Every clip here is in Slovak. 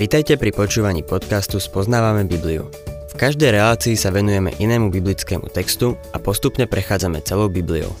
Vitajte pri počúvaní podcastu Spoznávame Bibliu. V každej relácii sa venujeme inému biblickému textu a postupne prechádzame celou Bibliou.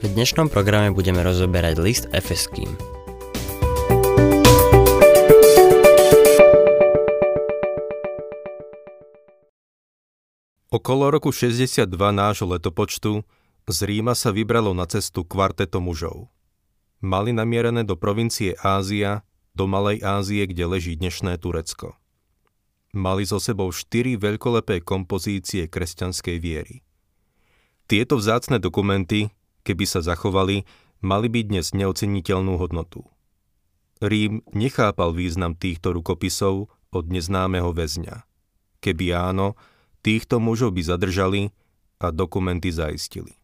V dnešnom programe budeme rozoberať list Efeským. Okolo roku 62 nášho letopočtu z Ríma sa vybralo na cestu kvarteto mužov. Mali namierené do provincie Ázia, do Malej Ázie, kde leží dnešné Turecko. Mali so sebou štyri veľkolepé kompozície kresťanskej viery. Tieto vzácne dokumenty, keby sa zachovali, mali byť dnes neoceniteľnú hodnotu. Rím nechápal význam týchto rukopisov od neznámeho väzňa. Keby áno, Týchto mužov by zadržali a dokumenty zaistili.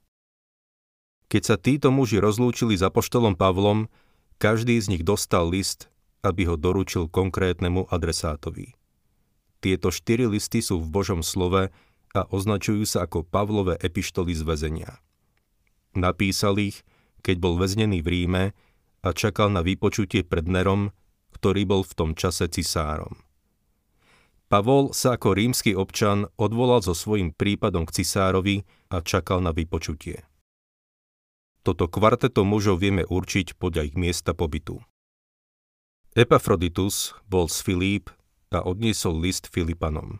Keď sa títo muži rozlúčili za poštolom Pavlom, každý z nich dostal list, aby ho doručil konkrétnemu adresátovi. Tieto štyri listy sú v Božom slove a označujú sa ako Pavlové epištoly z väzenia. Napísal ich, keď bol väznený v Ríme a čakal na vypočutie pred Nerom, ktorý bol v tom čase cisárom. Pavol sa ako rímsky občan odvolal so svojím prípadom k cisárovi a čakal na vypočutie. Toto kvarteto mužov vieme určiť podľa ich miesta pobytu. Epafroditus bol z Filíp a odniesol list Filipanom.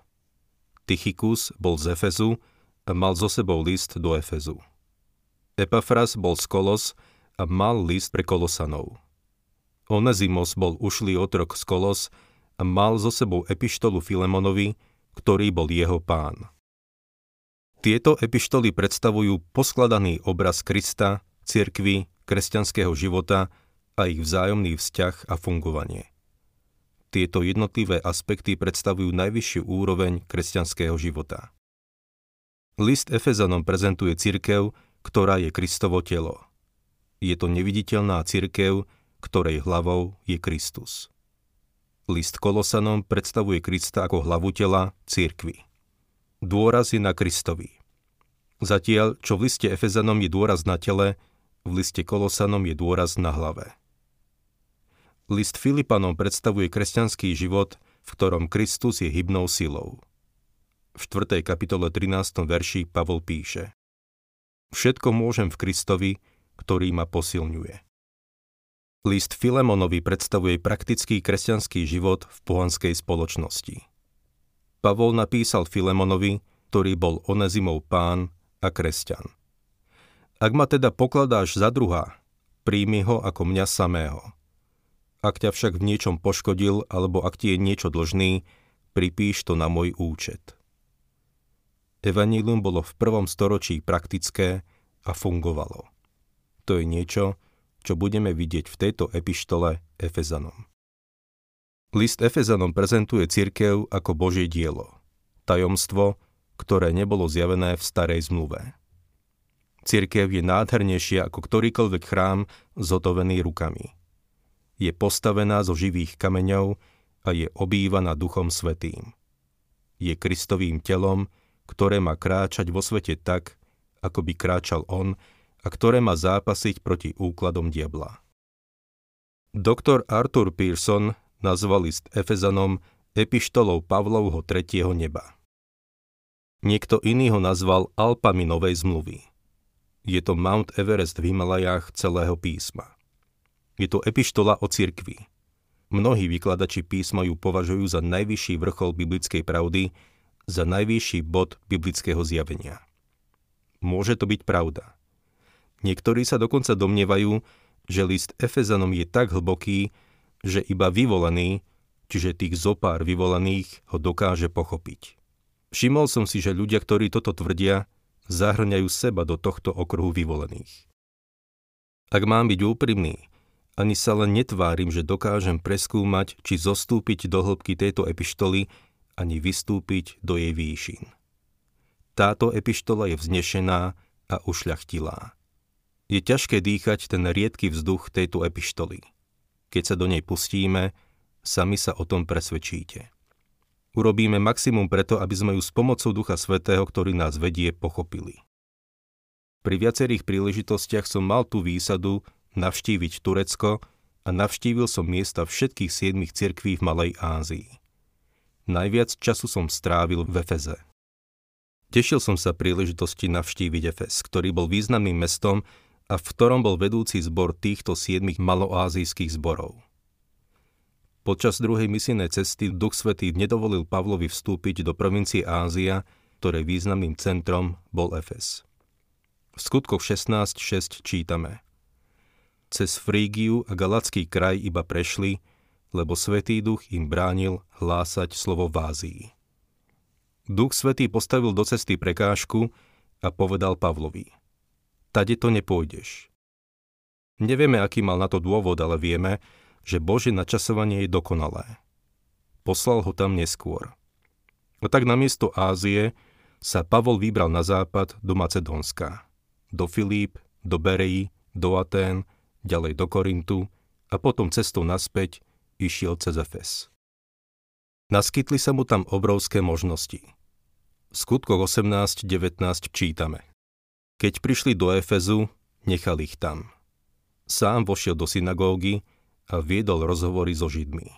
Tychikus bol z Efezu a mal zo sebou list do Efezu. Epafras bol z Kolos a mal list pre Kolosanov. Onezimos bol ušlý otrok z Kolos a mal zo sebou epištolu Filemonovi, ktorý bol jeho pán. Tieto epištoly predstavujú poskladaný obraz Krista, cirkvy, kresťanského života a ich vzájomný vzťah a fungovanie. Tieto jednotlivé aspekty predstavujú najvyššiu úroveň kresťanského života. List Efezanom prezentuje cirkev, ktorá je Kristovo telo. Je to neviditeľná cirkev, ktorej hlavou je Kristus. List Kolosanom predstavuje Krista ako hlavu tela církvy. Dôraz je na Kristovi. Zatiaľ, čo v liste Efezanom je dôraz na tele, v liste Kolosanom je dôraz na hlave. List Filipanom predstavuje kresťanský život, v ktorom Kristus je hybnou silou. V 4. kapitole 13. verši Pavol píše Všetko môžem v Kristovi, ktorý ma posilňuje. List Filemonovi predstavuje praktický kresťanský život v pohanskej spoločnosti. Pavol napísal Filemonovi, ktorý bol Onezimov pán a kresťan. Ak ma teda pokladáš za druhá, príjmi ho ako mňa samého. Ak ťa však v niečom poškodil, alebo ak ti je niečo dlžný, pripíš to na môj účet. Evanílium bolo v prvom storočí praktické a fungovalo. To je niečo, čo budeme vidieť v tejto epištole Efezanom. List Efezanom prezentuje cirkev ako Božie dielo, tajomstvo, ktoré nebolo zjavené v starej zmluve. Cirkev je nádhernejšia ako ktorýkoľvek chrám zotovený rukami. Je postavená zo živých kameňov a je obývaná Duchom Svetým. Je Kristovým telom, ktoré má kráčať vo svete tak, ako by kráčal On, a ktoré má zápasiť proti úkladom diabla. Doktor Arthur Pearson nazval list Efezanom epištolou Pavlovho tretieho neba. Niekto iný ho nazval Alpami Novej zmluvy. Je to Mount Everest v Himalajách celého písma. Je to epištola o cirkvi. Mnohí vykladači písma ju považujú za najvyšší vrchol biblickej pravdy, za najvyšší bod biblického zjavenia. Môže to byť pravda. Niektorí sa dokonca domnievajú, že list Efezanom je tak hlboký, že iba vyvolený, čiže tých zopár vyvolených, ho dokáže pochopiť. Všimol som si, že ľudia, ktorí toto tvrdia, zahrňajú seba do tohto okruhu vyvolených. Ak mám byť úprimný, ani sa len netvárim, že dokážem preskúmať, či zostúpiť do hĺbky tejto epištoly, ani vystúpiť do jej výšin. Táto epištola je vznešená a ušľachtilá. Je ťažké dýchať ten riedky vzduch tejto epištoly. Keď sa do nej pustíme, sami sa o tom presvedčíte. Urobíme maximum preto, aby sme ju s pomocou Ducha Svetého, ktorý nás vedie, pochopili. Pri viacerých príležitostiach som mal tú výsadu navštíviť Turecko a navštívil som miesta všetkých siedmých cirkví v Malej Ázii. Najviac času som strávil v Efeze. Tešil som sa príležitosti navštíviť Efes, ktorý bol významným mestom a v ktorom bol vedúci zbor týchto siedmých maloázijských zborov. Počas druhej misijnej cesty Duch Svetý nedovolil Pavlovi vstúpiť do provincie Ázia, ktorej významným centrom bol Efes. V skutkoch 16.6 čítame Cez Frígiu a Galacký kraj iba prešli, lebo Svetý duch im bránil hlásať slovo v Ázii. Duch Svetý postavil do cesty prekážku a povedal Pavlovi. Tade to nepôjdeš. Nevieme, aký mal na to dôvod, ale vieme, že Božie načasovanie je dokonalé. Poslal ho tam neskôr. A tak namiesto Ázie sa Pavol vybral na západ do Macedónska, do Filíp, do Bereji, do Atén, ďalej do Korintu a potom cestou naspäť išiel cez Efes. Naskytli sa mu tam obrovské možnosti. V skutkoch 18.19 čítame. Keď prišli do Efezu, nechali ich tam. Sám vošiel do synagógy a viedol rozhovory so Židmi.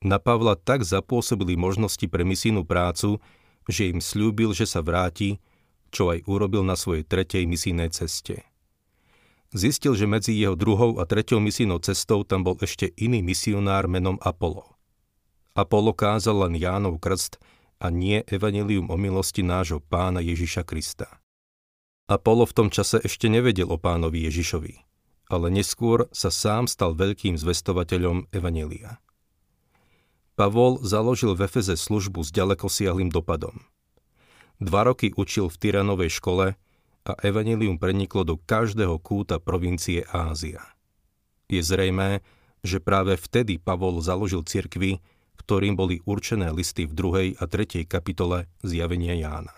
Na Pavla tak zapôsobili možnosti pre misijnú prácu, že im slúbil, že sa vráti, čo aj urobil na svojej tretej misijnej ceste zistil, že medzi jeho druhou a treťou misijnou cestou tam bol ešte iný misionár menom Apollo. Apollo kázal len Jánov krst a nie evanelium o milosti nášho pána Ježiša Krista. Apollo v tom čase ešte nevedel o pánovi Ježišovi, ale neskôr sa sám stal veľkým zvestovateľom evanelia. Pavol založil v Efeze službu s ďalekosiahlým dopadom. Dva roky učil v Tyranovej škole, a evanelium preniklo do každého kúta provincie Ázia. Je zrejmé, že práve vtedy Pavol založil cirkvy, ktorým boli určené listy v druhej a tretej kapitole zjavenia Jána.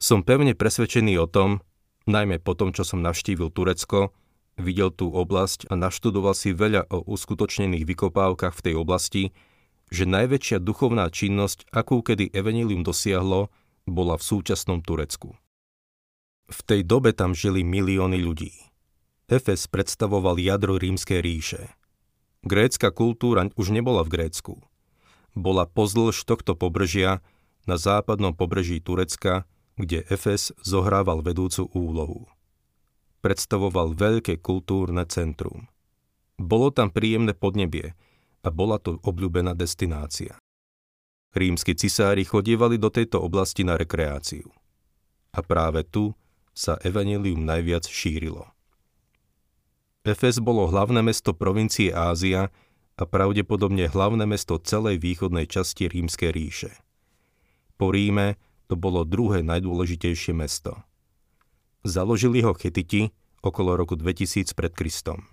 Som pevne presvedčený o tom, najmä po tom, čo som navštívil Turecko, videl tú oblasť a naštudoval si veľa o uskutočnených vykopávkach v tej oblasti, že najväčšia duchovná činnosť, akú kedy Evangelium dosiahlo, bola v súčasnom Turecku. V tej dobe tam žili milióny ľudí. Efes predstavoval jadro rímskej ríše. Grécka kultúra už nebola v Grécku. Bola pozdĺž tohto pobrežia na západnom pobreží Turecka, kde Efes zohrával vedúcu úlohu. Predstavoval veľké kultúrne centrum. Bolo tam príjemné podnebie a bola to obľúbená destinácia. Rímsky cisári chodievali do tejto oblasti na rekreáciu. A práve tu sa evanelium najviac šírilo. Efes bolo hlavné mesto provincie Ázia a pravdepodobne hlavné mesto celej východnej časti rímskej ríše. Po Ríme to bolo druhé najdôležitejšie mesto. Založili ho Chetiti okolo roku 2000 pred Kristom.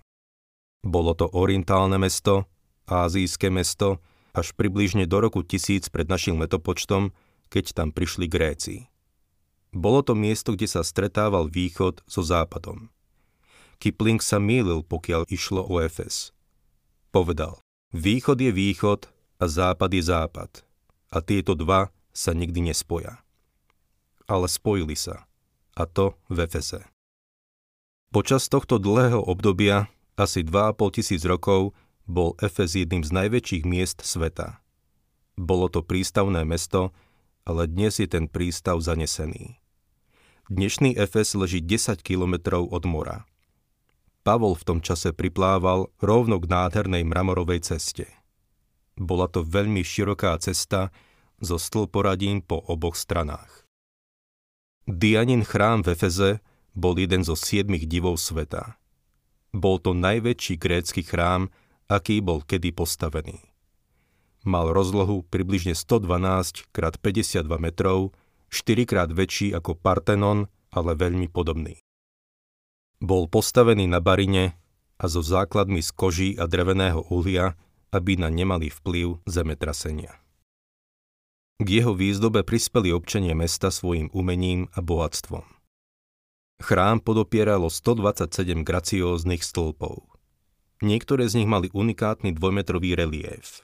Bolo to orientálne mesto, ázijské mesto, až približne do roku 1000 pred našim letopočtom, keď tam prišli Gréci. Bolo to miesto, kde sa stretával východ so západom. Kipling sa mýlil, pokiaľ išlo o Efes. Povedal, východ je východ a západ je západ. A tieto dva sa nikdy nespoja. Ale spojili sa. A to v Efese. Počas tohto dlhého obdobia, asi 2,5 tisíc rokov, bol Efes jedným z najväčších miest sveta. Bolo to prístavné mesto, ale dnes je ten prístav zanesený. Dnešný Efes leží 10 kilometrov od mora. Pavol v tom čase priplával rovno k nádhernej mramorovej ceste. Bola to veľmi široká cesta so stĺporadím po oboch stranách. Dianin chrám v Efeze bol jeden zo siedmých divov sveta. Bol to najväčší grécky chrám, aký bol kedy postavený. Mal rozlohu približne 112 x 52 metrov štyrikrát väčší ako Partenon, ale veľmi podobný. Bol postavený na barine a so základmi z koží a dreveného uhlia, aby na nemali vplyv zemetrasenia. K jeho výzdobe prispeli občania mesta svojim umením a bohatstvom. Chrám podopieralo 127 gracióznych stĺpov. Niektoré z nich mali unikátny dvojmetrový relief.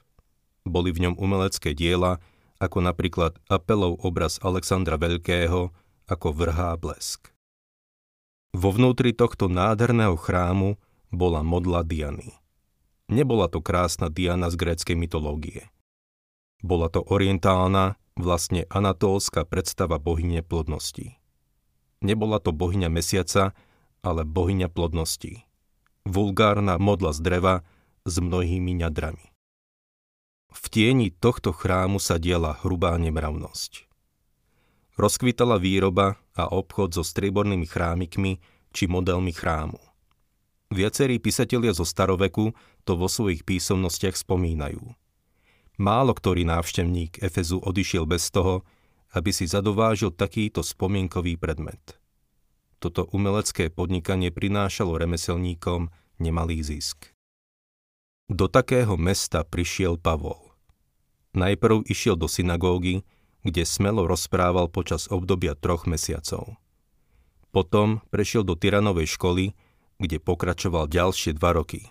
Boli v ňom umelecké diela, ako napríklad apelov obraz Alexandra Veľkého ako vrhá blesk. Vo vnútri tohto nádherného chrámu bola modla Diany. Nebola to krásna Diana z gréckej mytológie. Bola to orientálna, vlastne anatólska predstava bohyne plodnosti. Nebola to bohyňa mesiaca, ale bohyňa plodnosti. Vulgárna modla z dreva s mnohými ňadrami. V tieni tohto chrámu sa diala hrubá nemravnosť. Rozkvitala výroba a obchod so striebornými chrámikmi či modelmi chrámu. Viacerí písatelia zo staroveku to vo svojich písomnostiach spomínajú. Málo ktorý návštevník Efezu odišiel bez toho, aby si zadovážil takýto spomienkový predmet. Toto umelecké podnikanie prinášalo remeselníkom nemalý zisk. Do takého mesta prišiel Pavol. Najprv išiel do synagógy, kde smelo rozprával počas obdobia troch mesiacov. Potom prešiel do Tyranovej školy, kde pokračoval ďalšie dva roky.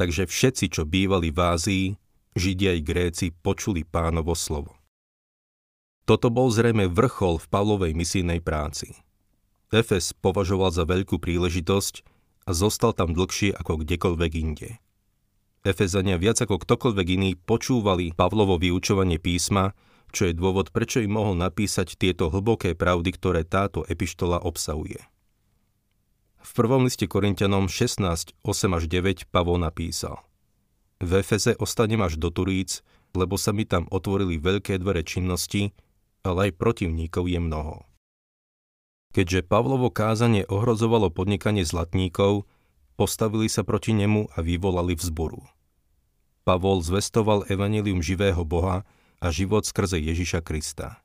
Takže všetci, čo bývali v Ázii, Židia i Gréci, počuli pánovo slovo. Toto bol zrejme vrchol v Pavlovej misijnej práci. Efes považoval za veľkú príležitosť a zostal tam dlhšie ako kdekoľvek inde. Efezania viac ako ktokoľvek iný počúvali Pavlovo vyučovanie písma, čo je dôvod, prečo im mohol napísať tieto hlboké pravdy, ktoré táto epištola obsahuje. V prvom liste Korintianom 16, 8 až 9 Pavol napísal V Efeze ostanem až do Turíc, lebo sa mi tam otvorili veľké dvere činnosti, ale aj protivníkov je mnoho. Keďže Pavlovo kázanie ohrozovalo podnikanie zlatníkov, postavili sa proti nemu a vyvolali vzboru. Pavol zvestoval evanilium živého Boha a život skrze Ježiša Krista.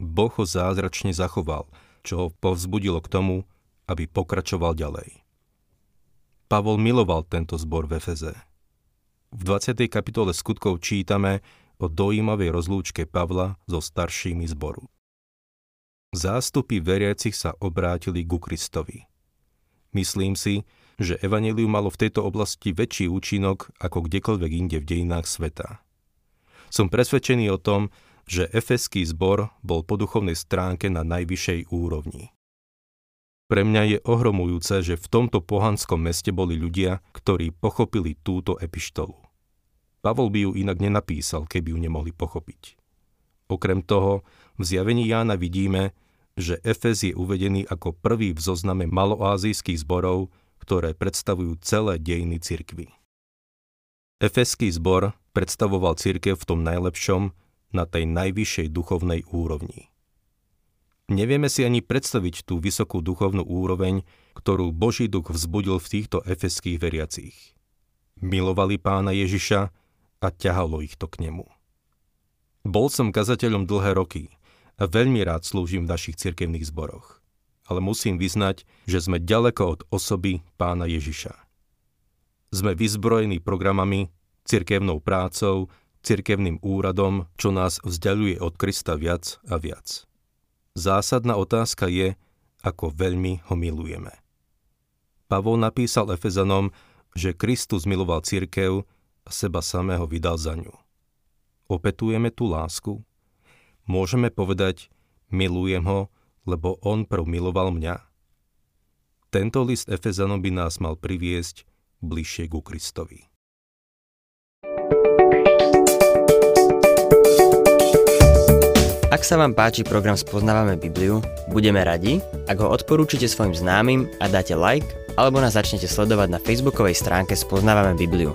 Boh ho zázračne zachoval, čo ho povzbudilo k tomu, aby pokračoval ďalej. Pavol miloval tento zbor v Efeze. V 20. kapitole skutkov čítame o dojímavej rozlúčke Pavla so staršími zboru. Zástupy veriacich sa obrátili ku Kristovi. Myslím si, že Evangelium malo v tejto oblasti väčší účinok ako kdekoľvek inde v dejinách sveta. Som presvedčený o tom, že efeský zbor bol po duchovnej stránke na najvyššej úrovni. Pre mňa je ohromujúce, že v tomto pohanskom meste boli ľudia, ktorí pochopili túto epištolu. Pavol by ju inak nenapísal, keby ju nemohli pochopiť. Okrem toho, v zjavení Jána vidíme, že Efes je uvedený ako prvý v zozname maloázijských zborov, ktoré predstavujú celé dejiny cirkvy. Efeský zbor predstavoval cirkev v tom najlepšom, na tej najvyššej duchovnej úrovni. Nevieme si ani predstaviť tú vysokú duchovnú úroveň, ktorú Boží duch vzbudil v týchto efeských veriacich. Milovali pána Ježiša a ťahalo ich to k nemu. Bol som kazateľom dlhé roky a veľmi rád slúžim v našich cirkevných zboroch. Ale musím vyznať, že sme ďaleko od osoby pána Ježiša. Sme vyzbrojení programami, cirkevnou prácou, cirkevným úradom, čo nás vzdialuje od Krista viac a viac. Zásadná otázka je, ako veľmi ho milujeme. Pavol napísal Efezanom, že Kristus miloval cirkev seba samého vydal za ňu. Opetujeme tú lásku? Môžeme povedať, milujem ho, lebo on prv miloval mňa? Tento list Efezanom by nás mal priviesť bližšie ku Kristovi. Ak sa vám páči program Spoznávame Bibliu, budeme radi, ak ho odporúčite svojim známym a dáte like, alebo nás začnete sledovať na facebookovej stránke Spoznávame Bibliu.